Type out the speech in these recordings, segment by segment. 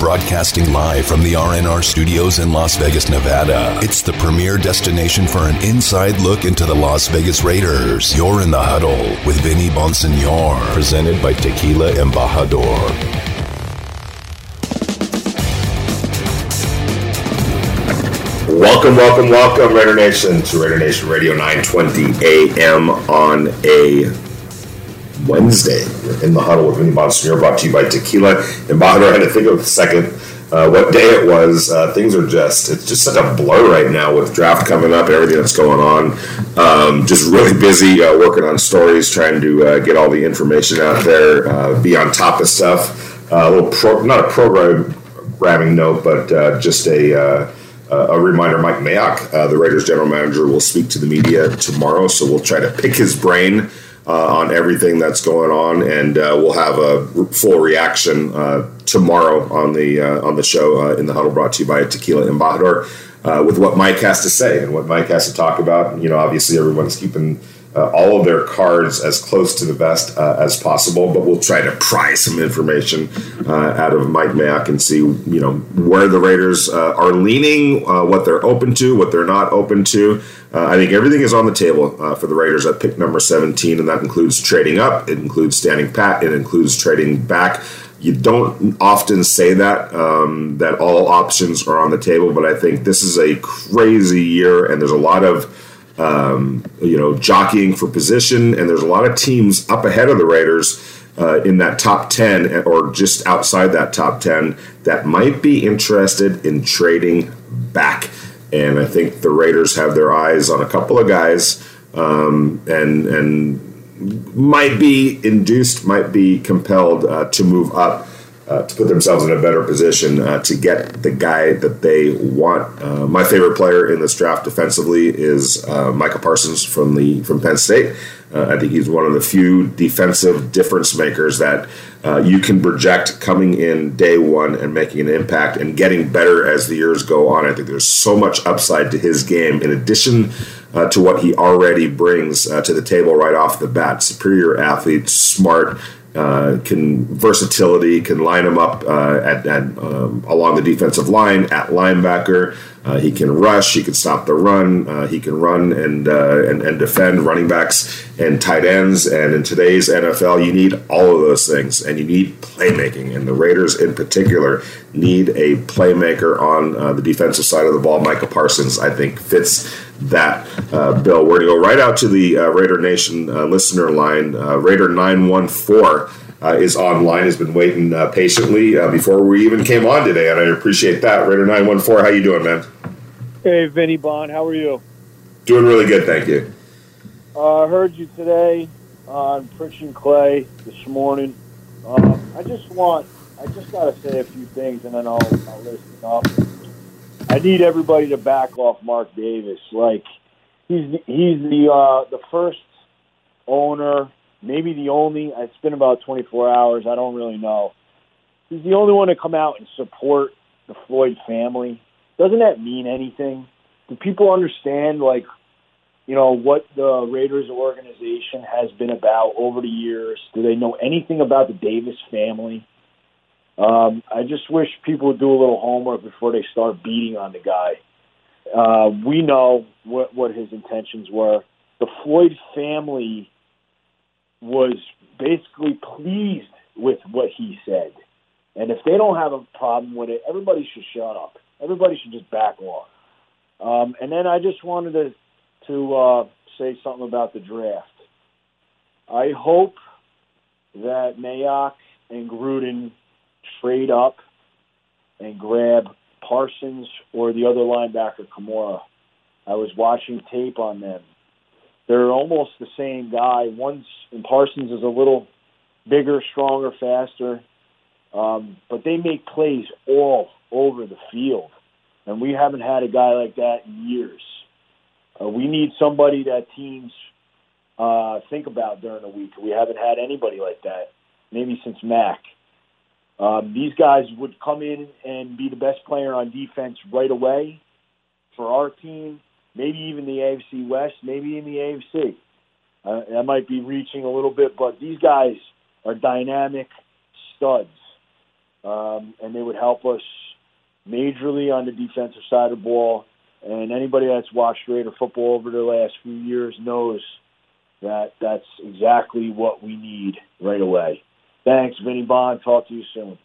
Broadcasting live from the RNR studios in Las Vegas, Nevada. It's the premier destination for an inside look into the Las Vegas Raiders. You're in the huddle with Vinny Bonsignore, presented by Tequila Embajador. Welcome, welcome, welcome, Raider Nation, to Raider Nation Radio 920 AM on a Wednesday. In the huddle with Vinny Bonsignore, brought to you by Tequila Embajador. I had to think of a second uh, what day it was. Uh, things are just, it's just such a blur right now with draft coming up, everything that's going on. Um, just really busy uh, working on stories, trying to uh, get all the information out there, uh, be on top of stuff. Uh, a little, pro, not a programming note, but uh, just a. Uh, a reminder Mike Mayock, uh, the Raiders general manager, will speak to the media tomorrow, so we'll try to pick his brain uh, on everything that's going on, and uh, we'll have a full reaction uh, tomorrow on the uh, on the show in the huddle, brought to you by Tequila Embajador, with what Mike has to say and what Mike has to talk about. You know, obviously everyone's keeping uh, all of their cards as close to the vest uh, as possible, but we'll try to pry some information uh, out of Mike Mayock and see, you know, where the Raiders uh, are leaning, uh, what they're open to, what they're not open to. Uh, I think everything is on the table for the Raiders at pick number 17, and that includes trading up, it includes standing pat, it includes trading back. You don't often say that um, that all options are on the table, but I think this is a crazy year, and there's a lot of um, you know, jockeying for position, and there's a lot of teams up ahead of the Raiders uh, in that top 10 or just outside that top 10 that might be interested in trading back. And I think the Raiders have their eyes on a couple of guys um, and, and might be induced, might be compelled uh, to move up uh, to put themselves in a better position uh, to get the guy that they want. Uh, my favorite player in this draft defensively is uh, Micah Parsons from the from Penn State. Uh, I think he's one of the few defensive difference makers that uh, you can project coming in day one and making an impact and getting better as the years go on. I think there's so much upside to his game in addition. to what he already brings to the table right off the bat, superior athlete, smart, uh, can versatility can line him up uh, at, at um, along the defensive line at linebacker. Uh, he can rush. He can stop the run. Uh, he can run and, uh, and and defend running backs and tight ends. And in today's NFL, you need all of those things, and you need playmaking. And the Raiders, in particular, need a playmaker on uh, the defensive side of the ball. Micah Parsons, I think, fits that uh, bill. We're to go right out to the uh, Raider Nation uh, listener line. Uh, Raider 914 uh, is online, has been waiting uh, patiently before we even came on today, and I appreciate that. Raider 914, how you doing, man? Hey, Vinny Bond, how are you? Doing really good, thank you. I heard you today on Pritch and Clay this morning. Um, I just want, I just got to say a few things, and then I'll, I'll listen up. I need everybody to back off Mark Davis. Like he's he's the uh, the first owner, maybe the only. It's been about 24 hours. I don't really know. He's the only one to come out and support the Floyd family. Doesn't that mean anything? Do people understand like you know what the Raiders organization has been about over the years? Do they know anything about the Davis family? Um, I just wish people would do a little homework before they start beating on the guy. Uh, we know what, what his intentions were. The Floyd family was basically pleased with what he said. And if they don't have a problem with it, everybody should shut up. Everybody should just back off. Um, and then I just wanted to to uh, say something about the draft. I hope that Mayock and Gruden trade up and grab Parsons or the other linebacker, Kamara. I was watching tape on them. They're almost the same guy. One's and Parsons is a little bigger, stronger, faster, um, but they make plays all over the field, and we haven't had a guy like that in years. Uh, we need somebody that teams uh, think about during the week. We haven't had anybody like that, maybe since Mack. Um, these guys would come in and be the best player on defense right away for our team, maybe even the AFC West, maybe in the AFC. Uh, that might be reaching a little bit, but these guys are dynamic studs. um, and they would help us majorly on the defensive side of the ball. And anybody that's watched Raider football over the last few years knows that that's exactly what we need right away. Thanks, Vinny Bond. Talk to you soon.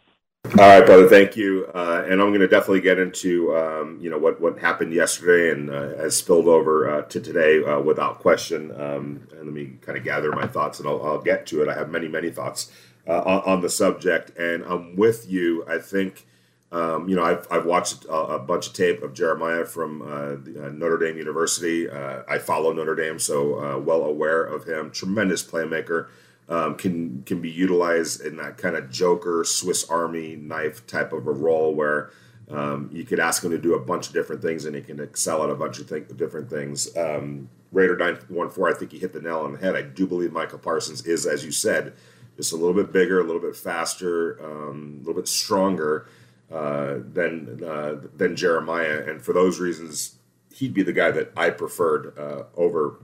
All right, brother. Thank you. Uh, and I'm going to definitely get into um, you know what what happened yesterday and uh, has spilled over uh, to today uh, without question. Um, and let me kind of gather my thoughts, and I'll, I'll, get to it. I have many many thoughts uh, on, on, the subject, and I'm with you. I think um, you know I've, I've watched a, a, bunch of tape of Jeremiah from uh, the, Notre Dame University. I follow Notre Dame, so well aware of him. Tremendous playmaker um, can can be utilized in that kind of Joker Swiss Army knife type of a role where um, you could ask him to do a bunch of different things and he can excel at a bunch of th- different things. Um, Raider 914, I think he hit the nail on the head. I do believe Micah Parsons is, as you said, just a little bit bigger, a little bit faster, um, a little bit stronger uh, than uh, than Jeremiah, and for those reasons, he'd be the guy that I preferred uh, over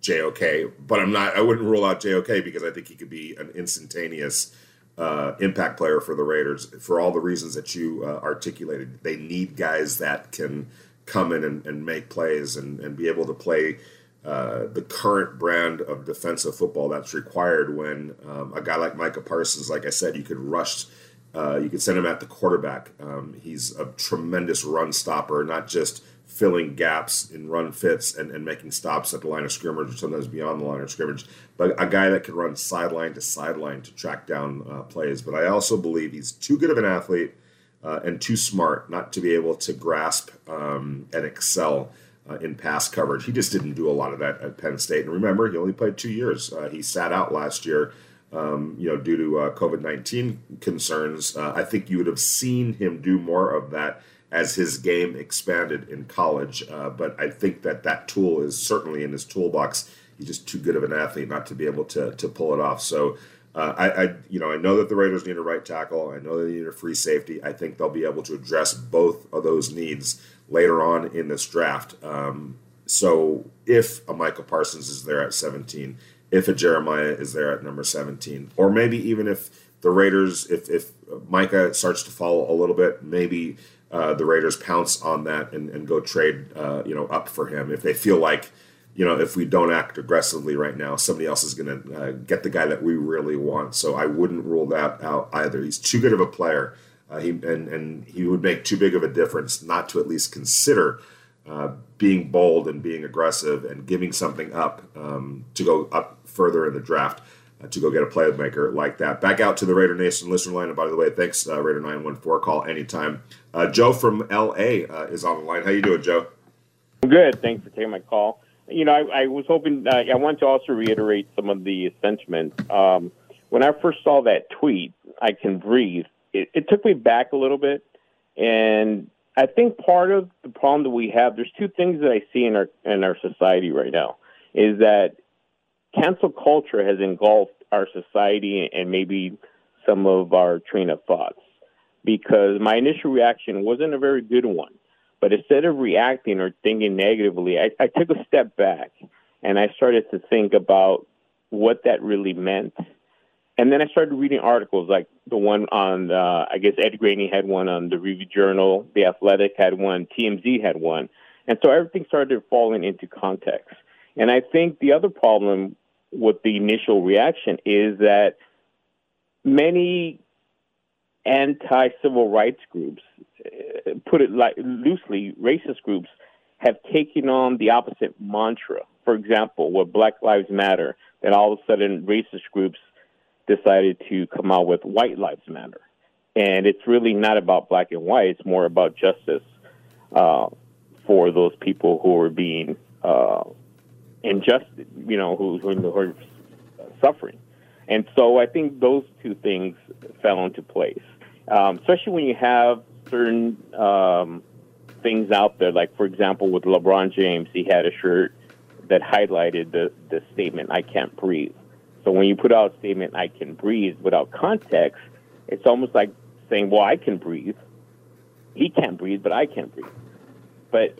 JOK, but I'm not. I wouldn't rule out JOK because I think he could be an instantaneous uh, impact player for the Raiders for all the reasons that you uh, articulated. They need guys that can come in and, and make plays and, and, be able to play the current brand of defensive football that's required when um, a guy like Micah Parsons, like I said, you could rush. Uh, you can send him at the quarterback. Um, he's a tremendous run stopper, not just filling gaps in run fits and, and making stops at the line of scrimmage or sometimes beyond the line of scrimmage, but a guy that can run sideline to sideline to track down uh, plays. But I also believe he's too good of an athlete uh, and too smart not to be able to grasp um, and excel uh, in pass coverage. He just didn't do a lot of that at Penn State. And remember, he only played two years. Uh, he sat out last year. Um, you know, due to uh, COVID nineteen concerns, uh, I think you would have seen him do more of that as his game expanded in college. Uh, but I think that that tool is certainly in his toolbox. He's just too good of an athlete not to be able to to pull it off. So. Uh, I, I, you know, I know that the Raiders need a right tackle. I know they need a free safety. I think they'll be able to address both of those needs later on in this draft. Um, so, if a Michael Parsons is there at 17, if a Jeremiah is there at number 17, or maybe even if the Raiders, if if Micah starts to fall a little bit, maybe uh, the Raiders pounce on that and, and go trade, uh, you know, up for him if they feel like, you know, if we don't act aggressively right now, somebody else is going to uh, get the guy that we really want. So I wouldn't rule that out either. He's too good of a player, uh, he and and he would make too big of a difference not to at least consider. Uh, being bold and being aggressive and giving something up um, to go up further in the draft uh, to go get a playmaker like that. Back out to the Raider Nation listener line. And by the way, thanks, uh, Raider 914. Call anytime. Uh, Joe from LA uh, is on the line. How you doing, Joe? Good. Thanks for taking my call. You know, I, I was hoping, I want to also reiterate some of the sentiments. Um, when I first saw that tweet, I can breathe, it, it took me back a little bit. And I think part of the problem that we have, there's two things that I see in our in our society right now, is that cancel culture has engulfed our society and maybe some of our train of thoughts because my initial reaction wasn't a very good one. But instead of reacting or thinking negatively, I, I took a step back and I started to think about what that really meant. And then I started reading articles like the one on, uh, I guess Ed Graney had one on the Review Journal, The Athletic had one, TMZ had one. And so everything started falling into context. And I think the other problem with the initial reaction is that many anti civil rights groups, uh, put it like loosely, racist groups, have taken on the opposite mantra. For example, with Black Lives Matter, then all of a sudden racist groups decided to come out with White Lives Matter. And it's really not about black and white, it's more about justice uh, for those people who are being uh, injustice, you know, who, who are suffering. And so I think those two things fell into place, um, especially when you have certain um, things out there. Like, for example, with LeBron James, he had a shirt that highlighted the, the statement, I can't breathe. So when you put out a statement, I can breathe, without context, it's almost like saying, well, I can breathe. He can't breathe, but I can't breathe. But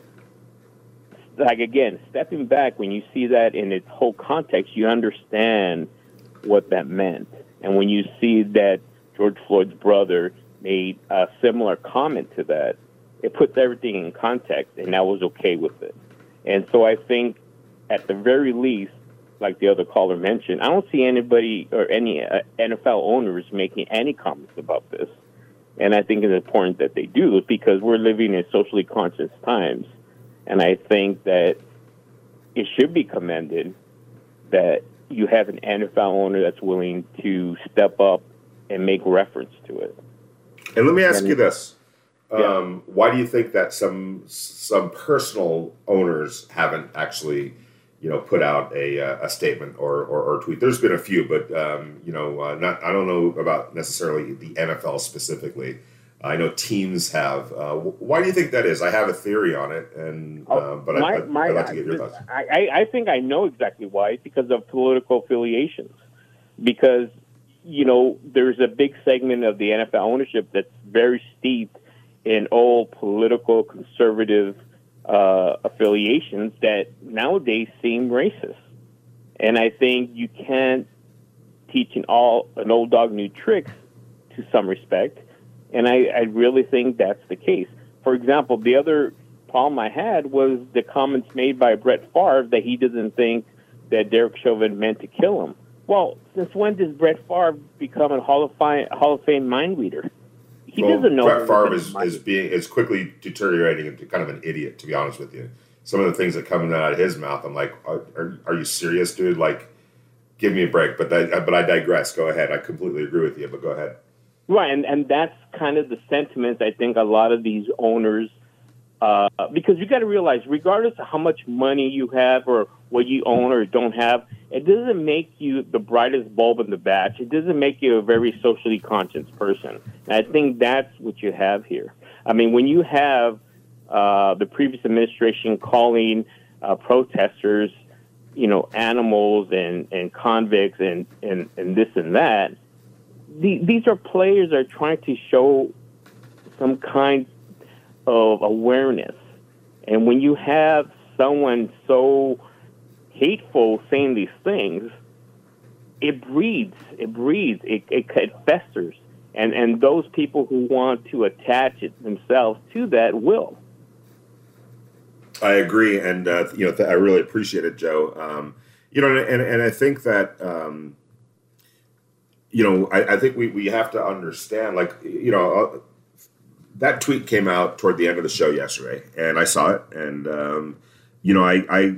like again, stepping back when you see that in its whole context, you understand what that meant. And when you see that George Floyd's brother made a similar comment to that, it puts everything in context, and I was okay with it. And so I think, at the very least, like the other caller mentioned, I don't see anybody or any uh, NFL owners making any comments about this. And I think it's important that they do because we're living in socially conscious times. And I think that it should be commended that you have an NFL owner that's willing to step up and make reference to it. And let me ask and, you this: um. Why do you think that some some personal owners haven't actually, you know, put out a, uh, a statement or, or, or tweet? There's been a few, but um, you know, uh, not I don't know about necessarily the NFL specifically. I know teams have. Uh, why do you think that is? I have a theory on it, and oh, uh, but my, I, would like to get your thoughts. I, I think I know exactly why. It's because of political affiliations. Because you know, there's a big segment of the NFL ownership that's very steeped in old political conservative uh, affiliations that nowadays seem racist. And I think you can't teach an all an old dog new tricks to some respect and I, I really think that's the case. For example, the other problem I had was the comments made by Brett Favre that he doesn't think that Derek Chauvin meant to kill him. Well, since when does Brett Favre become a Hall of Fame, Hall of Fame mind reader? He well, doesn't know. Brett Favre is, is being is quickly deteriorating into kind of an idiot. To be honest with you, some of the things that come out of his mouth, I'm like, are, are, are you serious, dude? Like, give me a break. But that, but I digress. Go ahead. I completely agree with you. But go ahead. Right, and, and that's kind of the sentiment I think a lot of these owners, uh, because you got to realize, regardless of how much money you have or what you own or don't have, it doesn't make you the brightest bulb in the batch. It doesn't make you a very socially conscious person. And I think that's what you have here. I mean, when you have uh, the previous administration calling uh, protesters, you know, animals and, and convicts and, and, and this and that, the, these are players that are trying to show some kind of awareness. And when you have someone so hateful saying these things, it breeds, it breeds, it, it, it festers. And, and those people who want to attach it themselves to that will. I agree, and uh, you know th- I really appreciate it, Joe. Um, you know, and, and I think that um, you know, I, I, think we, we have to understand, like, you know, uh, that tweet came out toward the end of the show yesterday, and I saw it, and um, you know, I I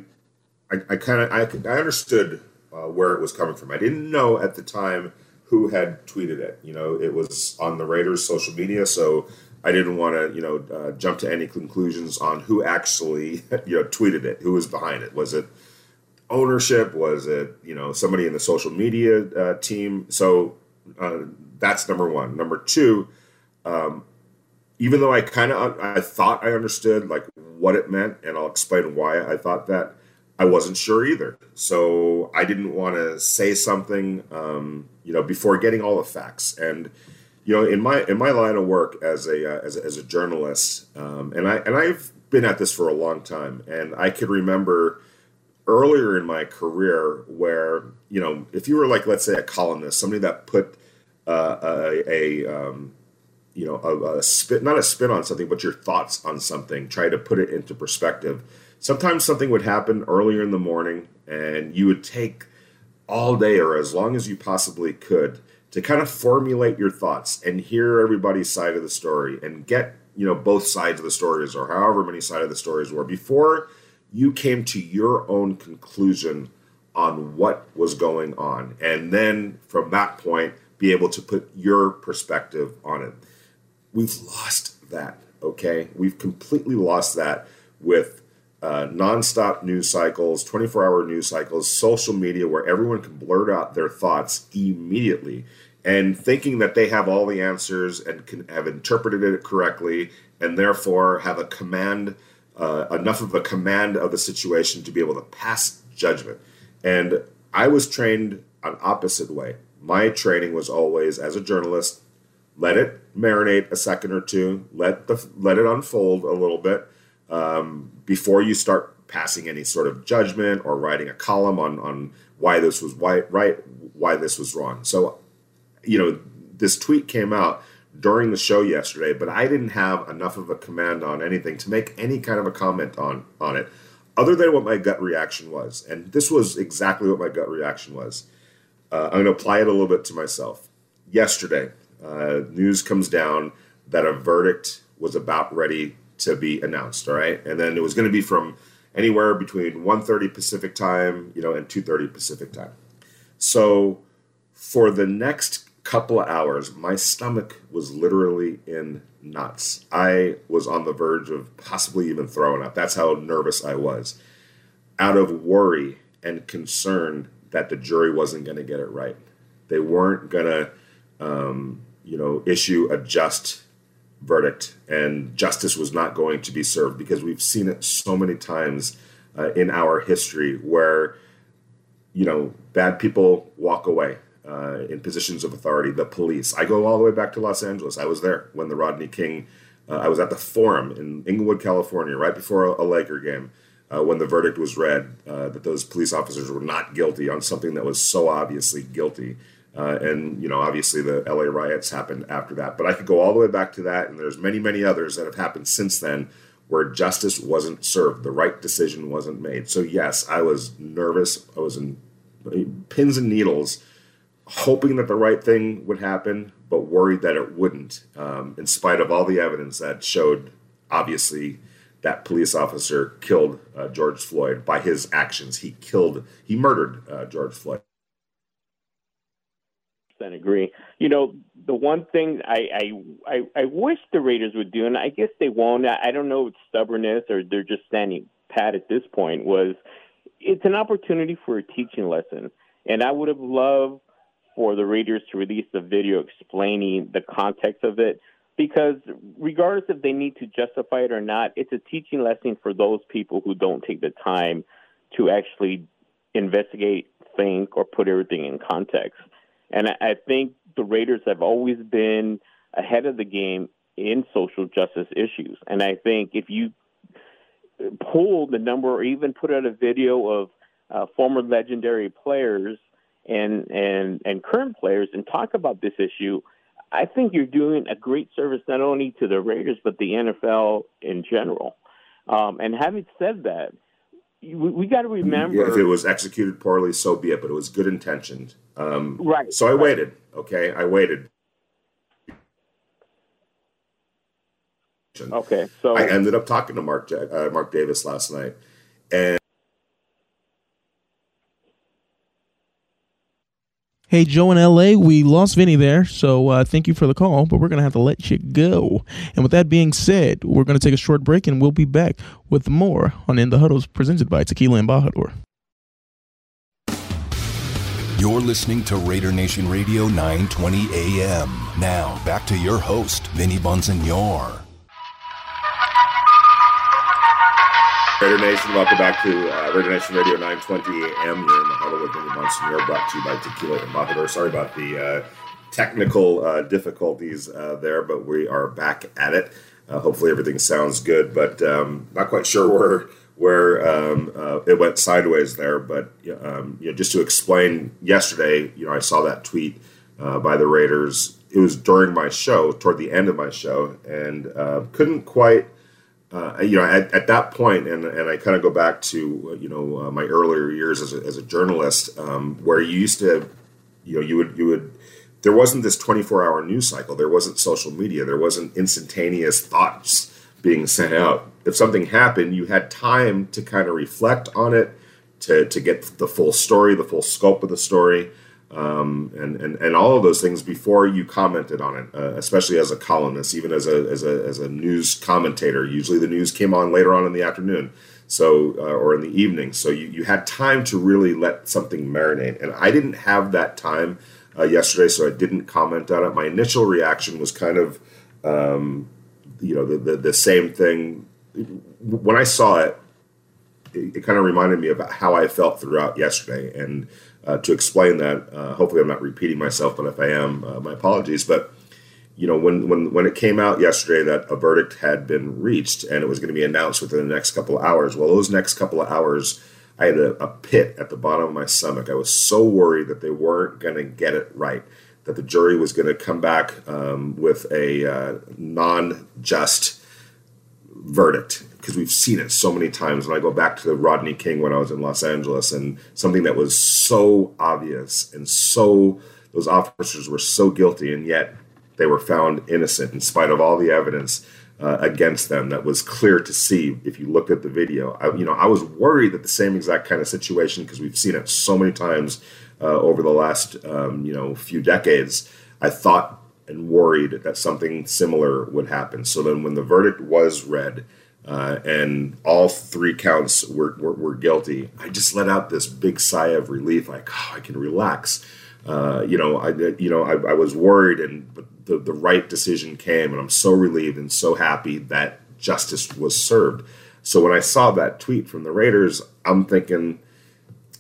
I kind of I, I understood uh, where it was coming from. I didn't know at the time who had tweeted it. You know, it was on the Raiders' social media, so I didn't want to you know uh, jump to any conclusions on who actually you know tweeted it, who was behind it. Was it ownership? Was it you know somebody in the social media uh, team? So uh, that's number one. Number two, um, even though I kind of I thought I understood like what it meant, and I'll explain why I thought that. I wasn't sure either, so I didn't want to say something, um, you know, before getting all the facts. And you know, in my in my line of work as a uh, as a, as a journalist, um, and I and I've been at this for a long time, and I could remember earlier in my career where you know if you were like let's say a columnist somebody that put uh, a, a um, you know a, a spin not a spin on something but your thoughts on something try to put it into perspective sometimes something would happen earlier in the morning and you would take all day or as long as you possibly could to kind of formulate your thoughts and hear everybody's side of the story and get you know both sides of the stories or however many side of the stories were before you came to your own conclusion on what was going on. And then from that point, be able to put your perspective on it. We've lost that, okay? We've completely lost that with uh, nonstop news cycles, 24 hour news cycles, social media, where everyone can blurt out their thoughts immediately and thinking that they have all the answers and can have interpreted it correctly and therefore have a command uh, enough of a command of the situation to be able to pass judgment. And I was trained an opposite way. My training was always as a journalist, let it marinate a second or two, let the let it unfold a little bit um, before you start passing any sort of judgment or writing a column on on why this was why, right, why this was wrong. So, you know, this tweet came out during the show yesterday, but I didn't have enough of a command on anything to make any kind of a comment on on it, other than what my gut reaction was. And this was exactly what my gut reaction was. Uh, I'm going to apply it a little bit to myself. Yesterday, uh, news comes down that a verdict was about ready to be announced. All right, and then it was going to be from anywhere between 1:30 Pacific time, you know, and 2:30 Pacific time. So for the next couple of hours, my stomach was literally in knots. I was on the verge of possibly even throwing up. That's how nervous I was, out of worry and concern that the jury wasn't going to get it right. They weren't going to, um, you know, issue a just verdict, and justice was not going to be served because we've seen it so many times uh, in our history where, you know, bad people walk away. Uh, in positions of authority, the police. I go all the way back to Los Angeles. I was there when the Rodney King. Uh, I was at the Forum in Inglewood, California, right before a, a Laker game, uh, when the verdict was read uh, that those police officers were not guilty on something that was so obviously guilty. Uh, and you know, obviously, the LA riots happened after that. But I could go all the way back to that, and there's many, many others that have happened since then where justice wasn't served, the right decision wasn't made. So yes, I was nervous. I was in pins and needles, hoping that the right thing would happen, but worried that it wouldn't. Um, in spite of all the evidence that showed, obviously, that police officer killed uh, George Floyd by his actions. He killed, he murdered uh, George Floyd agree. You know, the one thing I, I, I I wish the Raiders would do, and I guess they won't. I don't know if it's stubbornness or they're just standing pat at this point. Was it's an opportunity for a teaching lesson, and I would have loved for the Raiders to release a video explaining the context of it. Because regardless if they need to justify it or not, it's a teaching lesson for those people who don't take the time to actually investigate, think, or put everything in context. And I, think the Raiders have always been ahead of the game in social justice issues. And I think if you pull the number or even put out a video of uh, former legendary players and, and, and current players and talk about this issue, I think you're doing a great service not only to the Raiders, but the NFL in general. Um, and having said that, we, we got to remember. Yeah, if it was executed poorly, so be it. But it was good intentioned. Um, right. So I right. waited. Okay, I waited. Okay, so I ended up talking to Mark uh, Mark Davis last night, and Hey, Joe in LA, we lost Vinny there, so uh, thank you for the call, but we're going to have to let you go. And with that being said, we're going to take a short break and we'll be back with more on In the Huddles presented by Tequila and Embajador. You're listening to Raider Nation Radio 920 AM. Now, back to your host, Vinny Bonsignore. Raider Nation, welcome back to uh, Raider Nation Radio 920 AM. You're in the huddle with Vinny Bonsignore, brought to you by Tequila Embajador. Sorry about the uh, technical uh, difficulties uh, there, but we are back at it. Uh, hopefully everything sounds good, but um, not quite sure where where um, uh, it went sideways there. But um, you know, just to explain, yesterday, you know, I saw that tweet by the Raiders. It was during my show, toward the end of my show, and couldn't quite – uh, you know, at, at, that point, and, and I kind of go back to you know uh, my earlier years as a, as a journalist, um, where you used to, you know, you would you would there wasn't this 24 hour news cycle, there wasn't social media, there wasn't instantaneous thoughts being sent out. If something happened, you had time to kind of reflect on it, to to get the full story, the full scope of the story um, and, and and all of those things before you commented on it, uh, especially as a columnist, even as a, as a as a news commentator. Usually, the news came on later on in the afternoon, so uh, or in the evening. So you, you had time to really let something marinate, and I didn't have that time uh, yesterday, so I didn't comment on it. My initial reaction was kind of, um, you know, the, the the same thing when I saw it. It, it kind of reminded me about how I felt throughout yesterday, and uh, to explain that. Uh, hopefully, I'm not repeating myself, but if I am, uh, my apologies. But you know, when when when it came out yesterday that a verdict had been reached and it was going to be announced within the next couple of hours, well, those next couple of hours, I had a, a pit at the bottom of my stomach. I was so worried that they weren't going to get it right. that the jury was going to come back um, with a uh, non-just verdict because we've seen it so many times. When I go back to the Rodney King when I was in Los Angeles, and something that was so obvious and so those officers were so guilty, and yet they were found innocent in spite of all the evidence uh, against them that was clear to see if you looked at the video. I, you know, I was worried that the same exact kind of situation because we've seen it so many times uh, over the last um, you know few decades. I thought and worried that something similar would happen. So then, when the verdict was read. Uh, and all three counts were, were, were, guilty. I just let out this big sigh of relief, like, oh, I can relax. Uh, you know, I, you know, I, I was worried, and the, the right decision came, and I'm so relieved and so happy that justice was served. So when I saw that tweet from the Raiders, I'm thinking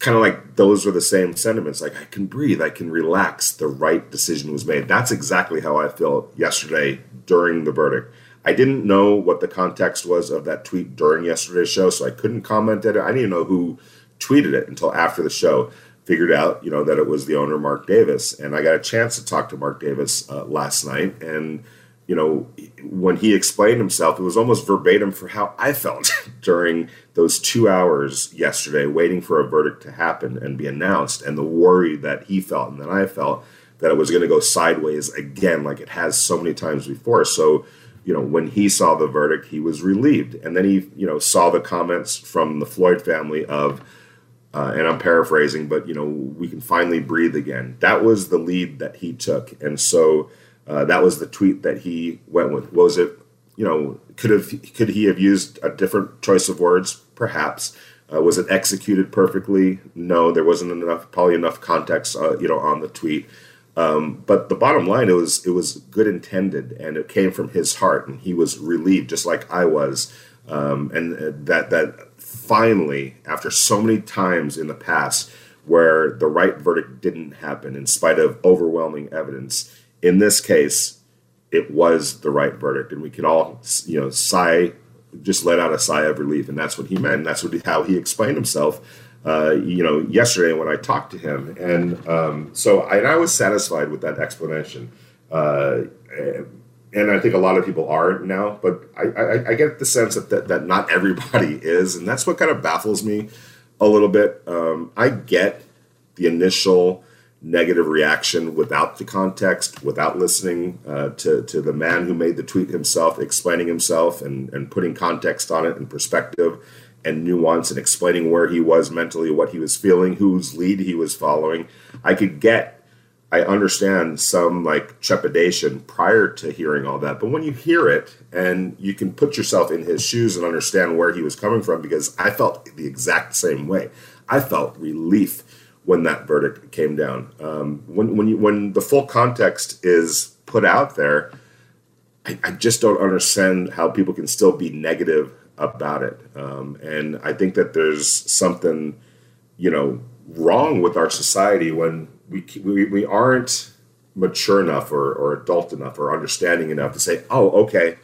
kind of like those are the same sentiments. Like I can breathe, I can relax. The right decision was made. That's exactly how I felt yesterday during the verdict. I didn't know what the context was of that tweet during yesterday's show, so I couldn't comment it. I didn't even know who tweeted it until after the show figured out, you know, that it was the owner, Mark Davis. And I got a chance to talk to Mark Davis uh, last night. And, you know, when he explained himself, it was almost verbatim for how I felt during those two hours yesterday, waiting for a verdict to happen and be announced, and the worry that he felt and that I felt that it was going to go sideways again, like it has so many times before. So, you know, when he saw the verdict, he was relieved. And then he, you know, saw the comments from the Floyd family of, uh, and I'm paraphrasing, but you know, we can finally breathe again. That was the lead that he took, and so uh, that was the tweet that he went with. Was it, you know, could have could he have used a different choice of words? Perhaps. Uh, was it executed perfectly? No, there wasn't enough, probably enough context, uh, you know, on the tweet. Um, but the bottom line, it was it was good intended, and it came from his heart, and he was relieved, just like I was. Um, and uh, that that finally, after so many times in the past where the right verdict didn't happen in spite of overwhelming evidence, in this case, it was the right verdict, and we could all, you know, sigh, just let out a sigh of relief, and that's what he meant. and that's what how he explained himself. Uh, you know, yesterday when I talked to him, and um, so I, and I was satisfied with that explanation. Uh, and I think a lot of people are now, but I, I, I get the sense that, that, that not everybody is, and that's what kind of baffles me a little bit. Um, I get the initial negative reaction without the context, without listening uh, to, to the man who made the tweet himself, explaining himself and, and putting context on it and perspective and nuance and explaining where he was mentally, what he was feeling, whose lead he was following. I could get I understand some like trepidation prior to hearing all that, but when you hear it and you can put yourself in his shoes and understand where he was coming from, because I felt the exact same way. I felt relief when that verdict came down. Um, when when you when the full context is put out there, I, I, just don't understand how people can still be negative about it. Um, and I think that there's something, you know, wrong with our society when we, we, we aren't mature enough or, or adult enough or understanding enough to say, oh, okay,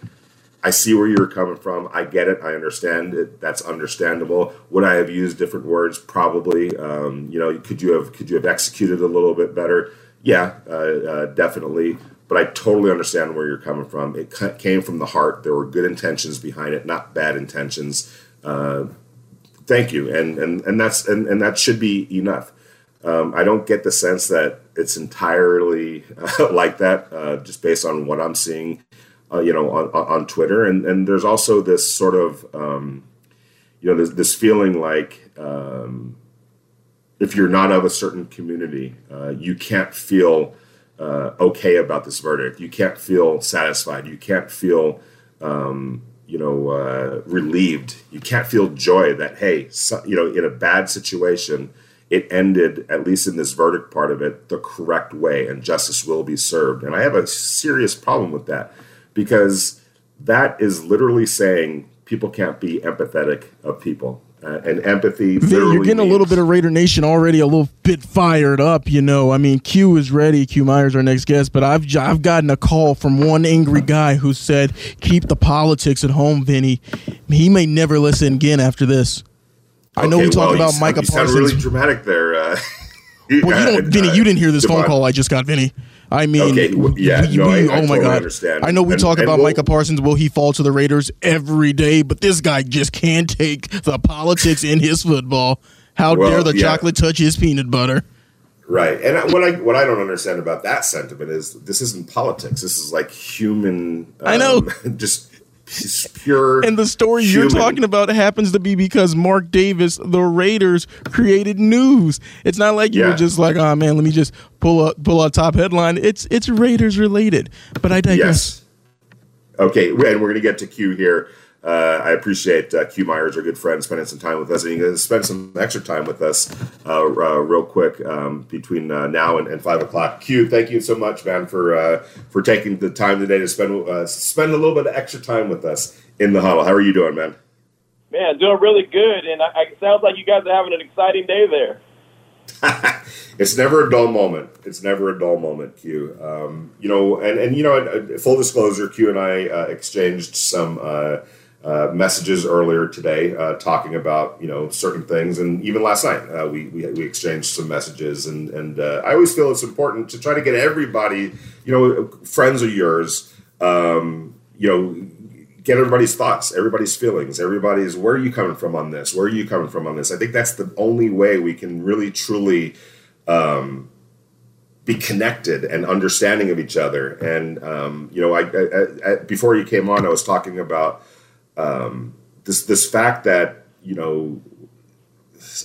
I see where you're coming from. I get it. I understand it. That's understandable. Would I have used different words? Probably. Um, you know, could you have could you have executed a little bit better? Yeah, uh, uh, definitely. But I totally understand where you're coming from. It came from the heart. There were good intentions behind it, not bad intentions. Uh, thank you, and and and that's and, and that should be enough. Um, I don't get the sense that it's entirely uh, like that, uh, just based on what I'm seeing, uh, you know, on, on Twitter. And and there's also this sort of, um, you know, this, this feeling like um, if you're not of a certain community, uh, you can't feel uh, okay about this verdict. You can't feel satisfied. You can't feel, um, you know, uh, relieved. You can't feel joy that hey, so, you know, in a bad situation it ended, at least in this verdict part of it, the correct way and justice will be served. And I have a serious problem with that because that is literally saying people can't be empathetic of people. Uh, and empathy. Vin, you're getting means, a little bit of Raider Nation already a little bit fired up. You know, I mean, Q is ready. Q Myers, our next guest, but I've I've gotten a call from one angry guy who said, "Keep the politics at home, Vinny." He may never listen again after this. I know we talk well, about Micah you Parsons. really dramatic there. Uh, well, you don't, Vinny. You didn't hear this phone call I just got, Vinny. I mean, Okay, yeah, we- no, we- I oh my totally god! understand. I know we And- talk and about we'll- Micah Parsons. Will he fall to the Raiders every day? But this guy just can't take the politics in his football. How Well, dare the yeah. chocolate touch his peanut butter? Right, and what I what I don't understand about that sentiment is this isn't politics. This is like human. I know. um, just pure. And the story you're talking about happens to be because Mark Davis, the Raiders, created news. It's not like you Yeah. were just like, oh man, let me just pull a pull a top headline. It's it's Raiders related. But I digress. Yes. Okay, and we're going to get to Q here. Uh, I appreciate uh, Q Myers, our good friend, spending some time with us, and he's going to spend some extra time with us uh, uh, real quick um, between uh, now and, and five o'clock. Q, thank you so much, man, for uh, for taking the time today to spend uh, spend a little bit of extra time with us in the huddle. How are you doing, man? Man, doing really good, and I, it sounds like you guys are having an exciting day there. it's never a dull moment. It's never a dull moment, Q. Um, you know, and and you know, full disclosure, Q and I uh, exchanged some uh, messages earlier today, uh, talking about you know certain things, and even last night uh, we, we we exchanged some messages, and and uh, I always feel it's important to try to get everybody, you know, friends of yours, um, you know. Get everybody's thoughts, everybody's feelings, everybody's where are you coming from on this? Where are you coming from on this? I think that's the only way we can really truly um, be connected and understanding of each other. And um, you know, I, I, I, before you came on, I was talking about um, this this fact that you know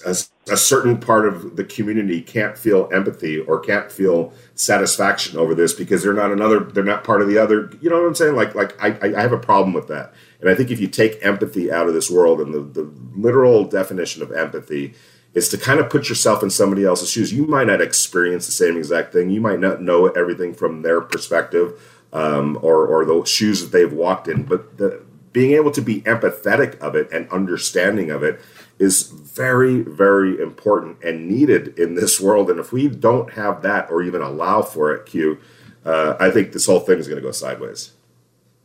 a, a certain part of the community can't feel empathy or can't feel satisfaction over this because they're not another they're not part of the other you know what i'm saying? Like like i i have a problem with that. And i think if you take empathy out of this world and the, the literal definition of empathy is to kind of put yourself in somebody else's shoes. You might not experience the same exact thing. You might not know everything from their perspective um, or or the shoes that they've walked in. But the being able to be empathetic of it and understanding of it is very, very important and needed in this world. And if we don't have that or even allow for it, Q, uh, I think this whole thing is going to go sideways.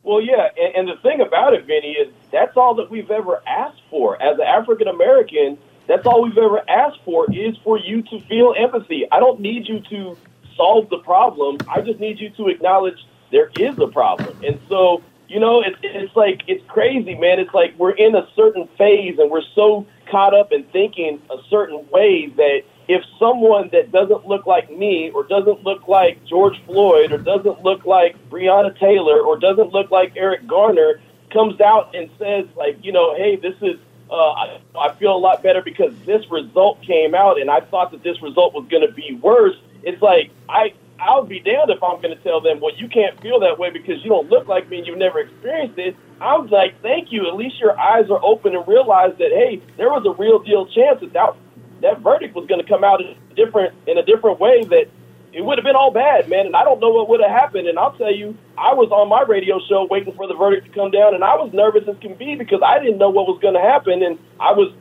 Well, yeah, and, and the thing about it, Vinny, is that's all that we've ever asked for as an African American. That's all we've ever asked for is for you to feel empathy. I don't need you to solve the problem. I just need you to acknowledge there is a problem. And so, you know, it's it's like it's crazy, man. It's like we're in a certain phase and we're so caught up in thinking a certain way that if someone that doesn't look like me or doesn't look like George Floyd or doesn't look like Breonna Taylor or doesn't look like Eric Garner comes out and says like, you know, hey, this is uh, I, I feel a lot better because this result came out and I thought that this result was going to be worse. It's like I I'll be damned if I'm going to tell them, well, you can't feel that way because you don't look like me and you've never experienced it. I was like, thank you. At least your eyes are open and realize that, hey, there was a real deal chance that that, that verdict was going to come out in a different in a different way. That it would have been all bad, man. And I don't know what would have happened. And I'll tell you, I was on my radio show waiting for the verdict to come down, and I was nervous as can be because I didn't know what was going to happen. And I was,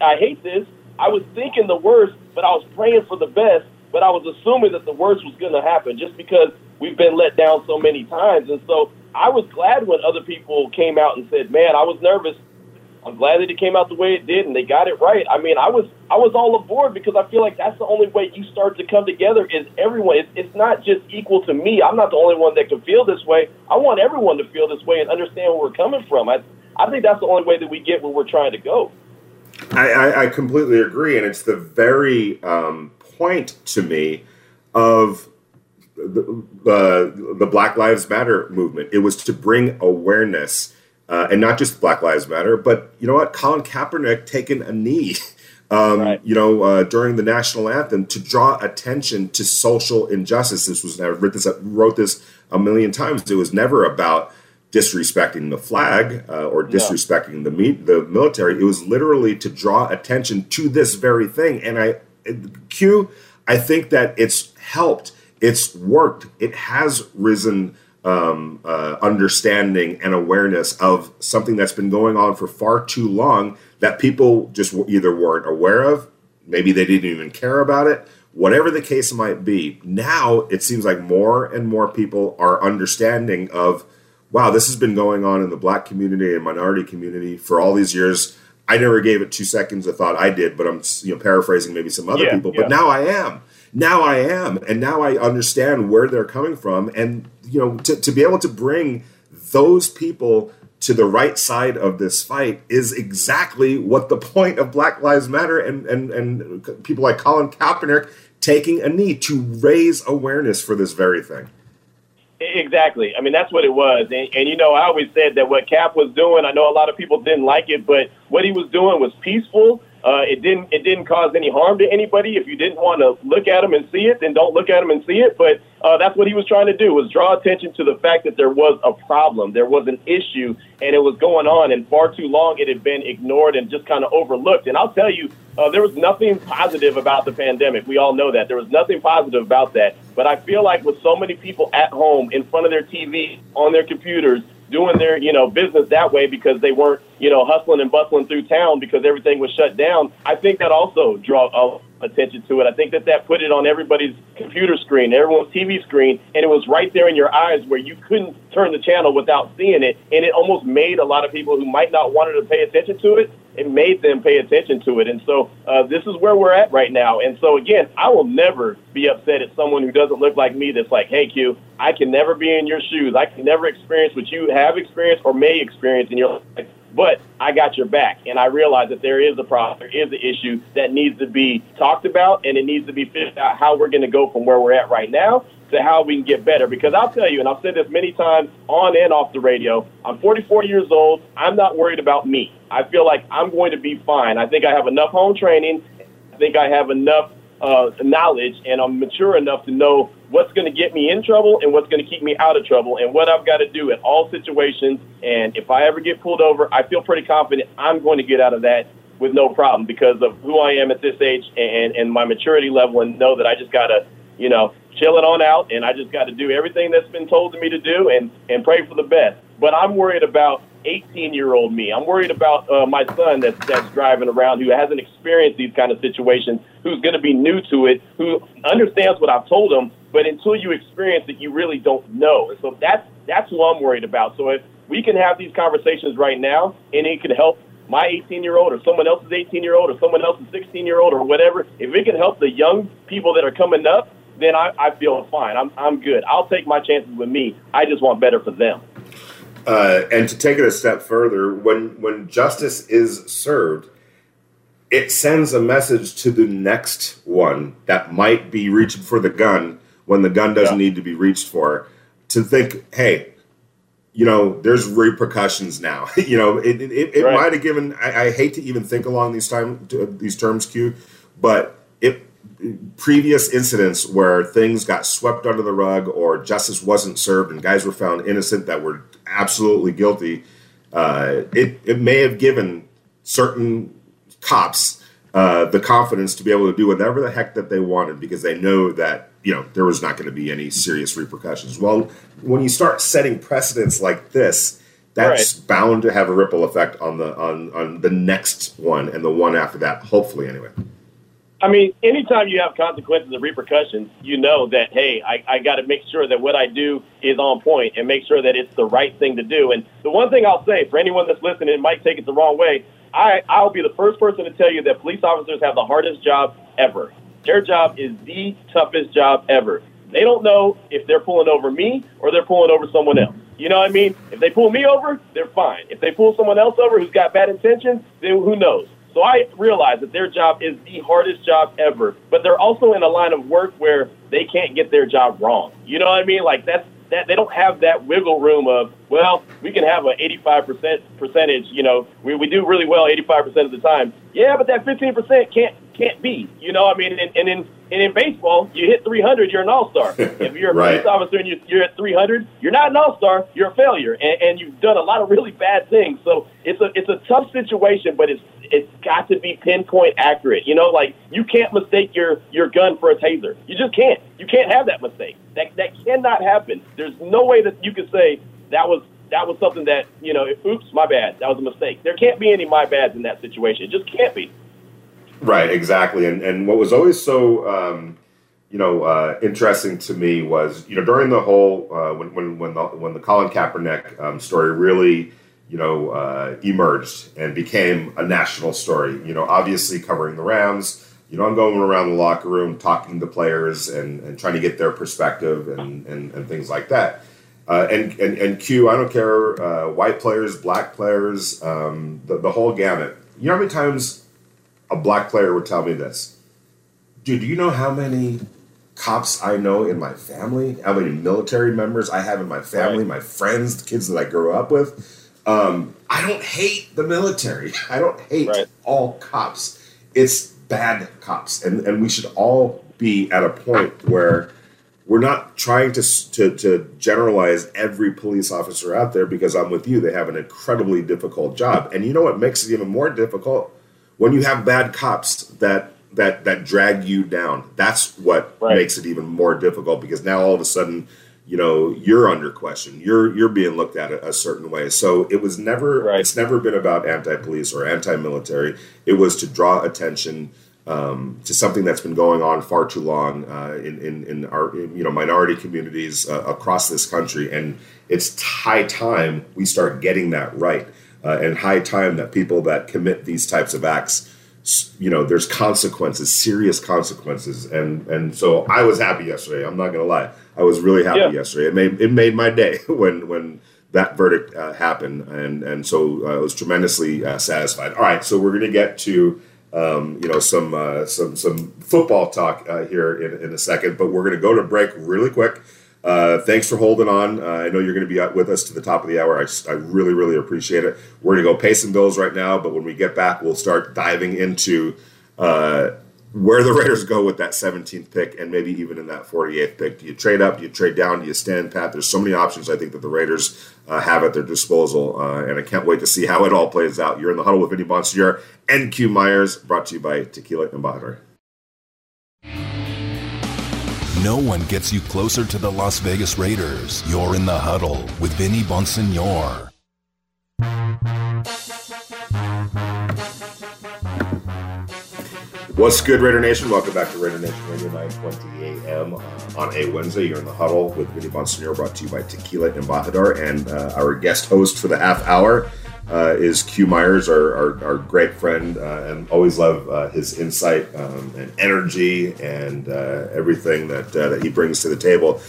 I hate this. I was thinking the worst, but I was praying for the best but I was assuming that the worst was going to happen just because we've been let down so many times. And so I was glad when other people came out and said, "Man, I was nervous. I'm glad that it came out the way it did, and they got it right." I mean, I was I was all aboard because I feel like that's the only way you start to come together is everyone. It's, it's not just equal to me. I'm not the only one that can feel this way. I want everyone to feel this way and understand where we're coming from. I I think that's the only way that we get where we're trying to go. I, I, I completely agree, and it's the very um, point to me of the, uh, the Black Lives Matter movement. It was to bring awareness, uh, and not just Black Lives Matter, but you know what? Colin Kaepernick taking a knee, um, Right. you know, uh, during the national anthem to draw attention to social injustice. This was I wrote this wrote this a million times. It was never about disrespecting the flag uh, or disrespecting the meet the military. It was literally to draw attention to this very thing. And I, Q, I think that it's helped. It's worked. It has risen um, uh, understanding and awareness of something that's been going on for far too long that people just either weren't aware of, maybe they didn't even care about it. Whatever the case might be, now it seems like more and more people are understanding of wow, this has been going on in the black community and minority community for all these years. I never gave it two seconds of thought. I did, but I'm you know paraphrasing maybe some other Yeah, people. yeah. But now I am. now I am, and now I understand where they're coming from, and you know, to, to be able to bring those people to the right side of this fight is exactly what the point of Black Lives Matter and and and people like Colin Kaepernick taking a knee to raise awareness for this very thing. Exactly. I mean, that's what it was. And, and, you know, I always said that what Cap was doing, I know a lot of people didn't like it, but what he was doing was peaceful. Uh, it didn't it didn't cause any harm to anybody. If you didn't want to look at him and see it, then don't look at him and see it. But uh, that's what he was trying to do was draw attention to the fact that there was a problem, there was an issue, and it was going on, and far too long it had been ignored and just kind of overlooked. And I'll tell you, uh, there was nothing positive about the pandemic. We all know that there was nothing positive about that. But I feel like with so many people at home in front of their TV on their computers doing their you know business that way because they weren't you know hustling and bustling through town because everything was shut down. I think that also draw attention to it. I think that that put it on everybody's computer screen, everyone's TV screen, and it was right there in your eyes where you couldn't turn the channel without seeing it, and it almost made a lot of people who might not wanted to pay attention to it it made them pay attention to it. And so uh, this is where we're at right now. And so again, I will never be upset at someone who doesn't look like me. That's like, hey Q, I can never be in your shoes. I can never experience what you have experienced or may experience in your life. But I got your back, and I realize that there is a problem, there is an issue that needs to be talked about, and it needs to be figured out how we're going to go from where we're at right now to how we can get better. Because I'll tell you, and I've said this many times on and off the radio, I'm 44 years old. I'm not worried about me. I feel like I'm going to be fine. I think I have enough home training. I think I have enough uh, knowledge, and I'm mature enough to know what's going to get me in trouble and what's going to keep me out of trouble, and what I've got to do in all situations. And if I ever get pulled over, I feel pretty confident I'm going to get out of that with no problem because of who I am at this age and, and my maturity level, and know that I just got to, you know, chill it on out, and I just got to do everything that's been told to me to do and, and pray for the best. But I'm worried about 18 year old me. I'm worried about uh, my son that's, that's driving around who hasn't experienced these kind of situations, who's going to be new to it, who understands what I've told him, but until you experience it, you really don't know. And so that's, that's who I'm worried about. So if we can have these conversations right now and it can help my 18 year old or someone else's 18 year old or someone else's 16 year old or whatever, if it can help the young people that are coming up, then I, I feel fine. I'm, I'm good. I'll take my chances with me. I just want better for them. Uh, and to take it a step further, when when justice is served, it sends a message to the next one that might be reaching for the gun when the gun doesn't yeah. need to be reached for. To think, hey, you know, there's repercussions now. you know, it, it, it right. might have given. I, I, hate to even think along these time these terms, Q, but it previous incidents where things got swept under the rug or justice wasn't served and guys were found innocent that were absolutely guilty, uh, it, it may have given certain cops uh, the confidence to be able to do whatever the heck that they wanted because they know that you know there was not going to be any serious repercussions. Well, when you start setting precedents like this, that's right. bound to have a ripple effect on the on on the next one and the one after that. Hopefully, anyway. I mean, anytime you have consequences and repercussions, you know that, hey, I, I got to make sure that what I do is on point and make sure that it's the right thing to do. And the one thing I'll say for anyone that's listening, it might take it the wrong way. I, I'll be the first person to tell you that police officers have the hardest job ever. Their job is the toughest job ever. They don't know if they're pulling over me or they're pulling over someone else. You know what I mean? If they pull me over, they're fine. If they pull someone else over who's got bad intentions, then who knows? So I realize that their job is the hardest job ever, but they're also in a line of work where they can't get their job wrong. You know what I mean? Like that's that they don't have that wiggle room of well, we can have an 85% percentage. You know, we, we do really well 85% of the time. Yeah, but that 15% can't can't be. You know, I mean, and, and in and in baseball, you hit 300, you're an all star. if you're a right. police officer and you, you're at 300, you're not an all star. You're a failure, and, and you've done a lot of really bad things. So it's a it's a tough situation, but it's it's got to be pinpoint accurate. You know, like you can't mistake your your gun for a taser. You just can't. You can't have that mistake. That that cannot happen. There's no way that you can say that was that was something that you know. Oops, my bad. That was a mistake. There can't be any my bads in that situation. It just can't be. Right. Exactly. And and what was always so. Um, you know, uh, interesting to me was you know during the whole uh, when when when the when the Colin Kaepernick um, story really you know, uh, emerged and became a national story. You know, obviously covering the Rams, You know, I'm going around the locker room talking to players and, and trying to get their perspective and, and, and things like that. Uh, and, and, and Q, I don't care, uh, white players, black players, um, the, the whole gamut. You know how many times a black player would tell me this? Dude, do you know how many cops I know in my family, how many military members I have in my family, right. my friends, the kids that I grew up with? Um, I don't hate the military. I don't hate right. all cops. It's bad cops. And, and we should all be at a point where we're not trying to, to, to generalize every police officer out there because I'm with you. They have an incredibly difficult job. And you know what makes it even more difficult? When you have bad cops that that that drag you down. That's what right. makes it even more difficult because now all of a sudden, you know, you're under question. You're you're being looked at a, a certain way. So it was never right. it's never been about anti-police or anti-military. It was to draw attention um, to something that's been going on far too long uh, in, in, in, our in, you know minority communities uh, across this country, and it's high time we start getting that right, uh, and high time that people that commit these types of acts, you know, there's consequences, serious consequences, and and so I was happy yesterday. I'm not gonna lie, I was really happy yeah. yesterday. It made it made my day when when that verdict uh, happened, and and so uh, I was tremendously uh, satisfied. All right, so we're gonna get to um, you know some uh, some some football talk uh, here in, in a second, but we're going to go to break really quick. Uh, thanks for holding on. Uh, I know you're going to be with us to the top of the hour. I, I really, really appreciate it. We're going to go pay some bills right now, but when we get back, we'll start diving into uh, where the Raiders go with that 17th pick and maybe even in that 48th pick. Do you trade up? Do you trade down? Do you stand pat? There's so many options I think that the Raiders uh, have at their disposal, uh, and I can't wait to see how it all plays out. You're in the huddle with Vinny Bonsignore and Q Myers, brought to you by Tequila and Embajador. No one gets you closer to the Las Vegas Raiders. You're in the huddle with Vinny Bonsignore. What's good, Raider Nation? Welcome back to Raider Nation Radio 920 AM uh, on a Wednesday. You're in the huddle with Vinny Bonsignore, brought to you by Tequila Embajador. And uh, our guest host for the half hour uh, is Q Myers, our, our, our great friend, uh, and always love uh, his insight um, and energy and uh, everything that, that he brings to the table.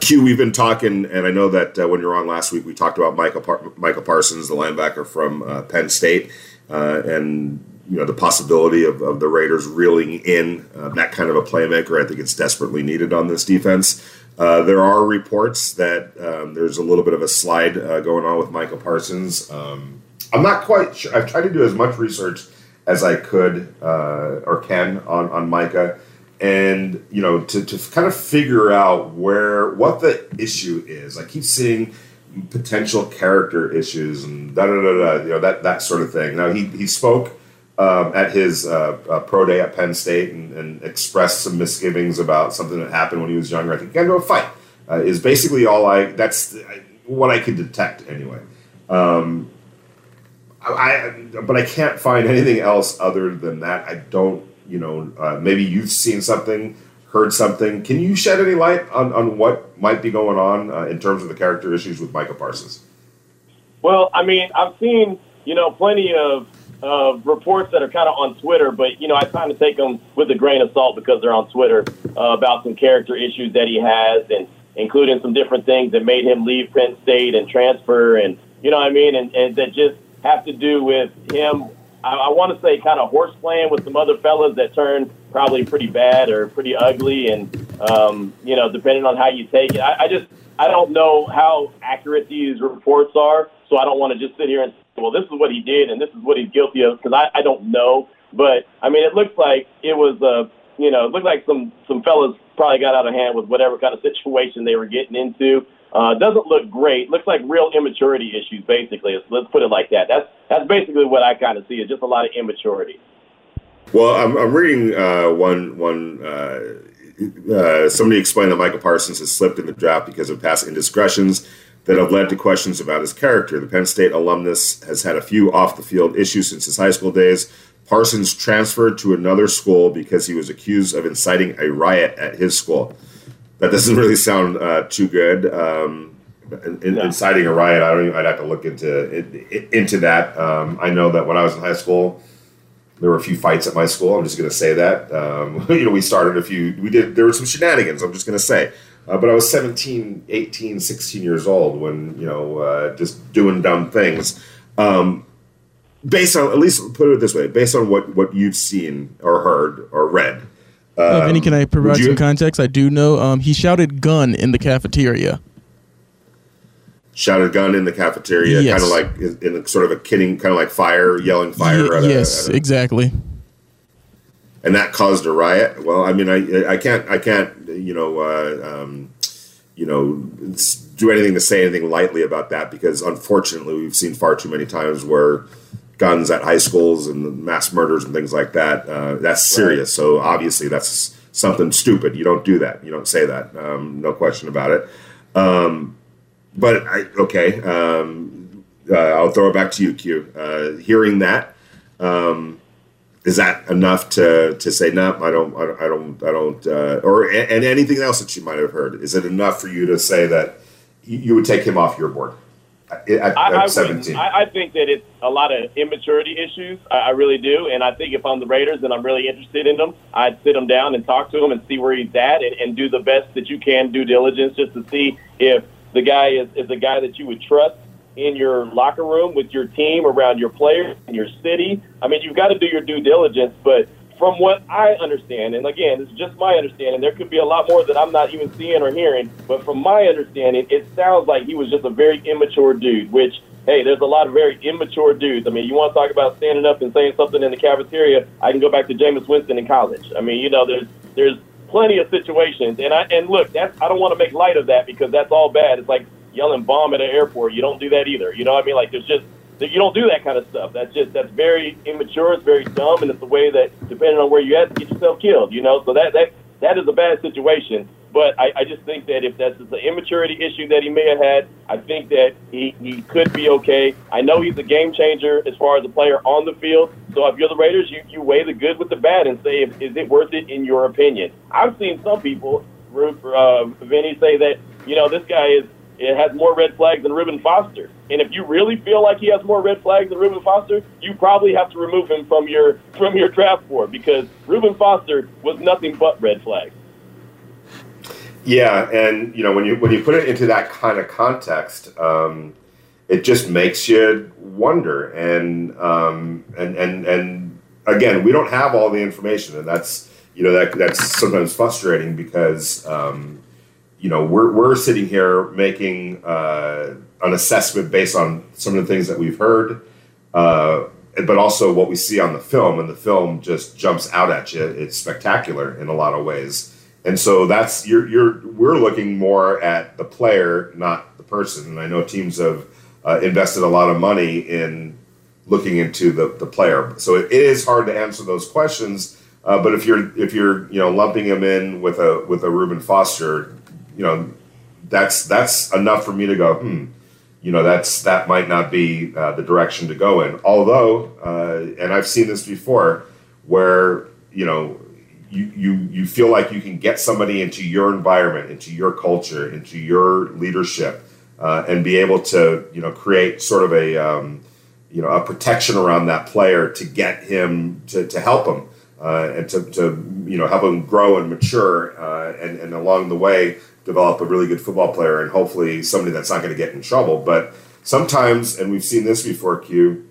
Q, we've been talking, and I know that when you were on last week, we talked about Micah, Par- Micah Parsons, the linebacker from Penn State. and you know the possibility of, of the Raiders reeling in uh, that kind of a playmaker. I think it's desperately needed on this defense. Uh, there are reports that um, there's a little bit of a slide uh, going on with Micah Parsons. Um, I'm not quite sure. I've tried to do as much research as I could uh, or can on, on Micah, and you know to, to kind of figure out where what the issue is. I keep seeing potential character issues and da da da da. You know that that sort of thing. Now he he spoke um, at his uh, uh, pro day at Penn State and, and, expressed some misgivings about something that happened when he was younger. I think he got into a fight uh, is basically all I. That's what I could detect anyway. Um, I, I, but I can't find anything else other than that. I don't. You know, uh, maybe you've seen something, heard something. Can you shed any light on, on what might be going on uh, in terms of the character issues with Micah Parsons? Well, I mean, I've seen you know plenty of uh, reports that are kind of on Twitter, but you know I kind of take them with a grain of salt because they're on Twitter uh, about some character issues that he has, and including some different things that made him leave Penn State and transfer, and you know what I mean, and, and that just have to do with him. I, I want to say kind of horse playing with some other fellas that turned probably pretty bad or pretty ugly, and um, you know depending on how you take it, I, I just I don't know how accurate these reports are, so I don't want to just sit here and well, this is what he did and this is what he's guilty of because I, I don't know. But I mean, it looks like it was uh, you know, it looked like some some fellas probably got out of hand with whatever kind of situation they were getting into. Uh, doesn't look great. Looks like real immaturity issues, basically. Let's put it like that. That's that's basically what I kind of see. Is just a lot of immaturity. Well, I'm, I'm reading uh, one one. Uh, uh, somebody explained that Micah Parsons has slipped in the draft because of past indiscretions that have led to questions about his character. The Penn State alumnus has had a few off the field issues since his high school days. Parsons transferred to another school because he was accused of inciting a riot at his school. That doesn't really sound uh, too good. Um, in, no. Inciting a riot, I don't. Even, I'd have to look into into that. Um, I know that when I was in high school, there were a few fights at my school. I'm just going to say that. Um, you know, we started a few. We did. There were some shenanigans. I'm just going to say. Uh, but I was 17, 18, 16 years old when you know uh, just doing dumb things. Um, based on at least put it this way, based on what what you've seen or heard or read. Uh, Vinny, can I Um, provide some context? I do know um, he shouted "gun" in the cafeteria. Shouted gun in the cafeteria, Yes. kind of like in, in a sort of a kidding, kind of like fire, yelling fire. Ye- a- yes, at a- exactly. And that caused a riot. Well, I mean, I I can't I can't you know uh, um, you know do anything to say anything lightly about that because unfortunately we've seen far too many times where guns at high schools and mass murders and things like that. Uh, that's serious. So obviously that's something stupid. You don't do that. You don't say that. Um, no question about it. Um, but I okay. Um, uh, I'll throw it back to you, Q. Uh, hearing that um, is that enough to to say no? I don't. I don't. I don't. I don't uh, or and anything else that you might have heard. Is it enough for you to say that you would take him off your board at, at, I, I, at wouldn't. seventeen? I, I think that it's a lot of immaturity issues. I, I really do. And I think if I'm the Raiders and I'm really interested in them, I'd sit him down and talk to him and see where he's at and, and do the best that you can, due diligence, just to see if the guy is, is a guy that you would trust in your locker room with your team, around your players, in your city. I mean, you've got to do your due diligence. But from what I understand, and again, it's just my understanding, there could be a lot more that I'm not even seeing or hearing. But from my understanding, it sounds like he was just a very immature dude, which hey, there's a lot of very immature dudes. I mean, you want to talk about standing up and saying something in the cafeteria? I can go back to Jameis Winston in college. I mean, you know, there's there's plenty of situations, and I and look, that's I don't want to make light of that because that's all bad. It's like yelling bomb at an airport. You don't do that either. You know what I mean? Like there's just you don't do that kind of stuff. That's just that's very immature. It's very dumb, and it's a way that depending on where you at, get yourself killed. You know, so that that that is a bad situation. But I, I just think that if that's just an immaturity issue that he may have had, I think that he, he could be okay. I know he's a game changer as far as a player on the field. So if you're the Raiders, you, you weigh the good with the bad and say, if, is it worth it in your opinion? I've seen some people, uh, Vinny, say that, you know, this guy is it has more red flags than Reuben Foster. And if you really feel like he has more red flags than Reuben Foster, you probably have to remove him from your from your draft board because Reuben Foster was nothing but red flags. Yeah, and you know when you when you put it into that kind of context, um, it just makes you wonder. And um, and and and again, we don't have all the information, and that's you know that that's sometimes frustrating because um, you know we're we're sitting here making uh, an assessment based on some of the things that we've heard. Uh, but also what we see on the film, and the film just jumps out at you. It's spectacular in a lot of ways. And so that's you're you're we're looking more at the player, not the person. And I know teams have uh, invested a lot of money in looking into the, the player. So it is hard to answer those questions. Uh, but if you're if you're you know lumping him in with a with a Reuben Foster, you know that's that's enough for me to go. Hmm, you know that's that might not be uh, the direction to go in. Although, uh, and I've seen this before, where you know you, you you feel like you can get somebody into your environment, into your culture, into your leadership, uh, and be able to you know create sort of a um, you know a protection around that player to get him to, to help him uh, and to, to you know help him grow and mature uh, and and along the way develop a really good football player and hopefully somebody that's not going to get in trouble. But sometimes, and we've seen this before, Q,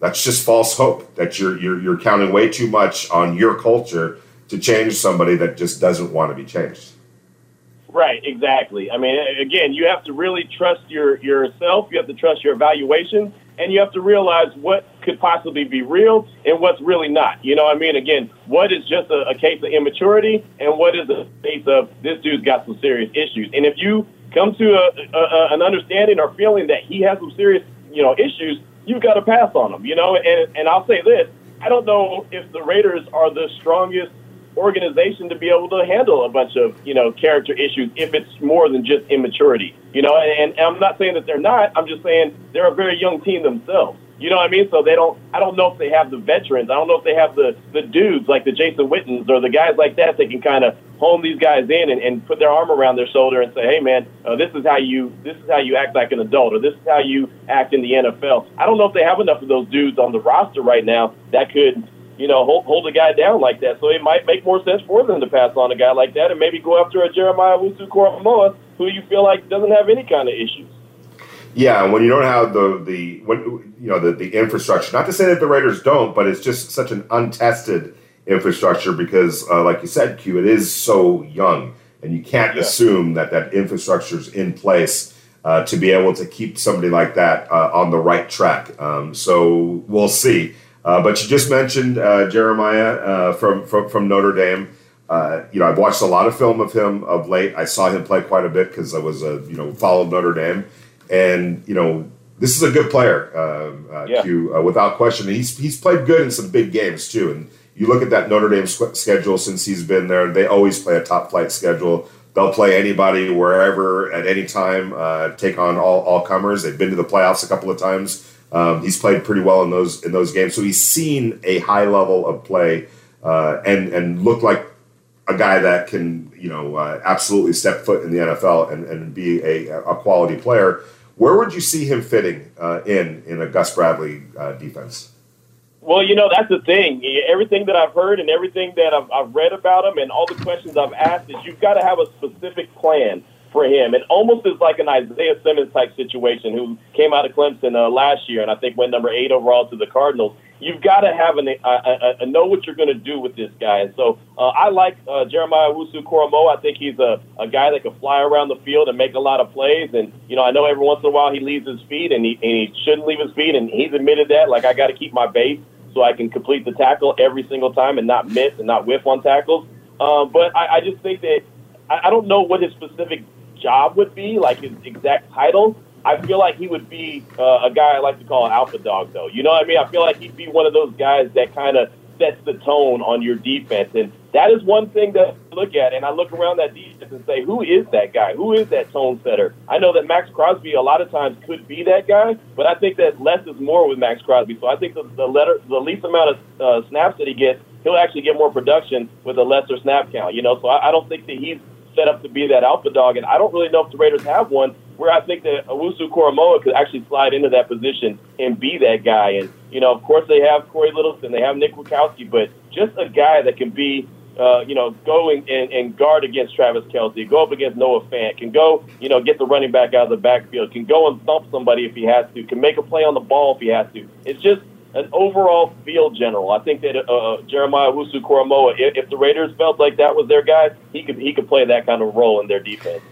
that's just false hope that you're you're you're counting way too much on your culture to change somebody that just doesn't want to be changed. Right, exactly. I mean, again, you have to really trust your yourself. You have to trust your evaluation, and you have to realize what could possibly be real and what's really not. You know, what I mean, again, what is just a, a case of immaturity, and what is a case of this dude's got some serious issues. And if you come to a, a, a, an understanding or feeling that he has some serious, you know, issues, you've got to pass on him. You know, and and I'll say this: I don't know if the Raiders are the strongest organization to be able to handle a bunch of you know character issues if it's more than just immaturity you know? And, and i'm not saying that they're not i'm just saying they're a very young team themselves you know what i mean? So they don't i don't know if they have the veterans i don't know if they have the the dudes like the jason wittens or the guys like that that can kind of hone these guys in and, and put their arm around their shoulder and say hey man uh, this is how you this is how you act like an adult or this is how you act in the nfl i don't know if they have enough of those dudes on the roster right now that could you know, hold, hold a guy down like that. So it might make more sense for them to pass on a guy like that and maybe go after a Jeremiah Owusu Koramoah who you feel like doesn't have any kind of issues. Yeah, when you don't have the the when you know the, the infrastructure. Not to say that the Raiders don't, but it's just such an untested infrastructure because, uh, like you said, Q, it is so young, and you can't yeah. assume that that infrastructure is in place uh, to be able to keep somebody like that uh, on the right track. Um, so we'll see. Uh, but you just mentioned uh, Jeremiah uh, from, from, from Notre Dame. you know, I've watched a lot of film of him of late. I saw him play quite a bit because I was a you know followed Notre Dame, and you know this is a good player. Uh, yeah. Q, uh, without question. He's he's played good in some big games too. And you look at that Notre Dame schedule since he's been there. They always play a top flight schedule. They'll play anybody wherever at any time. Uh, take on all all comers. They've been to the playoffs a couple of times. Um, he's played pretty well in those in those games, so he's seen a high level of play uh, and and looked like a guy that can you know uh, absolutely step foot in the NFL and, and be a, a quality player. Where would you see him fitting uh, in in a Gus Bradley uh, defense? Well, you know that's the thing. Everything that I've heard and everything that I've, I've read about him and all the questions I've asked is you've got to have a specific plan for him. It almost is like an Isaiah Simmons type situation who came out of Clemson uh, last year and I think went number eight overall to the Cardinals. You've got to have an, a, a, a know what you're going to do with this guy. And so uh, I like uh, Jeremiah Owusu Koramoah. I think he's a, a guy that can fly around the field and make a lot of plays. And, you know, I know every once in a while he leaves his feet and he, and he shouldn't leave his feet. And he's admitted that. Like, I got to keep my base so I can complete the tackle every single time and not miss and not whiff on tackles. Um, but I, I just think that I don't know what his specific job would be, like his exact title, I feel like he would be uh, a guy I like to call an alpha dog, though. You know what I mean? I feel like he'd be one of those guys that kind of sets the tone on your defense. And that is one thing to look at. And I look around that defense and say, who is that guy? Who is that tone setter? I know that Maxx Crosby a lot of times could be that guy, but I think that less is more with Maxx Crosby. So I think the, the, letter, the least amount of uh, snaps that he gets, he'll actually get more production with a lesser snap count. You know, so I, I don't think that he's set up to be that alpha dog. And I don't really know if the Raiders have one where I think that Owusu Koramoah could actually slide into that position and be that guy. And, you know, of course they have Cory Littleton, they have Nick Kwiatkowski, but just a guy that can be, uh, you know, going and, and guard against Travis Kelce, go up against Noah Fant, can go, you know, get the running back out of the backfield, can go and thump somebody if he has to, can make a play on the ball if he has to. It's just an overall field general. I think that uh, uh Jeremiah Owusu Koramoah, if, if the Raiders felt like that was their guy, he could he could play that kind of role in their defense.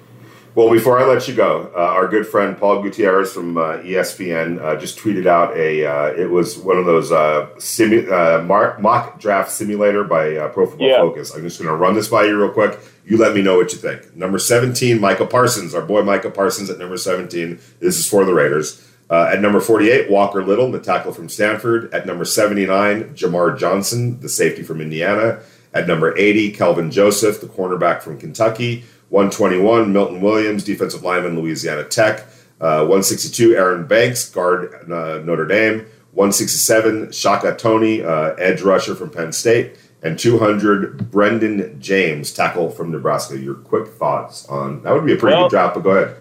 Well, before I let you go, uh, our good friend Paul Gutierrez from uh, ESPN uh, just tweeted out a. Uh, it was one of those simu- mock draft simulator by Pro Football yeah. Focus. I'm just going to run this by you real quick. You let me know what you think. Number 17, Micah Parsons, our boy Micah Parsons at number 17. This is for the Raiders. Uh, at number 48, Walker Little, the tackle from Stanford. At number 79, Jamar Johnson, the safety from Indiana. At number 80, Kelvin Joseph, the cornerback from Kentucky. 121, Milton Williams, defensive lineman, Louisiana Tech. Uh, 162, Aaron Banks, guard uh, Notre Dame. 167, Shaka Toney, uh, edge rusher from Penn State. And 200, Brenden Jaimes, tackle from Nebraska. Your quick thoughts on that would be a pretty well, good draft, but go ahead.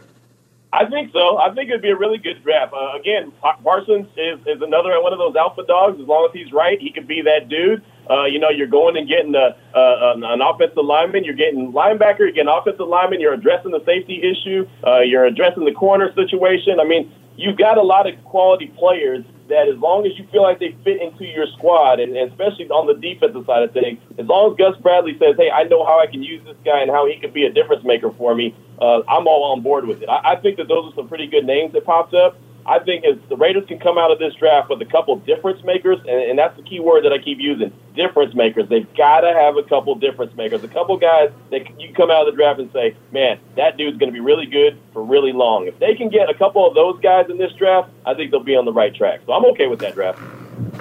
I think so. I think it'd be a really good draft. Uh, again, Parsons is, is another one of those alpha dogs. As long as he's right, he could be that dude. Uh, you know, you're going and getting a, uh, an offensive lineman, you're getting linebacker, you're getting offensive lineman, you're addressing the safety issue, uh, you're addressing the corner situation. I mean, you've got a lot of quality players that as long as you feel like they fit into your squad, and, and especially on the defensive side of things, as long as Gus Bradley says, hey, I know how I can use this guy and how he could be a difference maker for me, uh, I'm all on board with it. I, I think that those are some pretty good names that popped up. I think if the Raiders can come out of this draft with a couple difference makers, and, and that's the key word that I keep using, difference makers. They've got to have a couple difference makers, a couple guys that you come out of the draft and say, man, that dude's going to be really good for really long. If they can get a couple of those guys in this draft, I think they'll be on the right track. So I'm okay with that draft.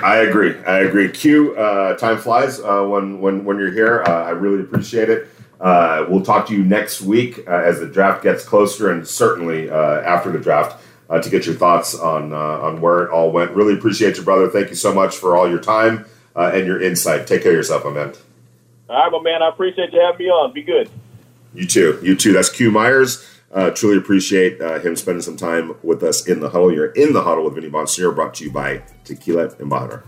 I agree. I agree. Q, uh, time flies uh, when when when you're here. Uh, I really appreciate it. Uh, we'll talk to you next week uh, as the draft gets closer, and certainly uh, after the draft uh, to get your thoughts on uh, on where it all went. Really appreciate you, brother. Thank you so much for all your time uh, and your insight. Take care of yourself, my man. All right, my man. I appreciate you having me on. Be good. You too. You too. That's Q Myers. Uh, truly appreciate uh, him spending some time with us in the huddle. You're in the huddle with Vinny Bonsignore, brought to you by Tequila and Embajador.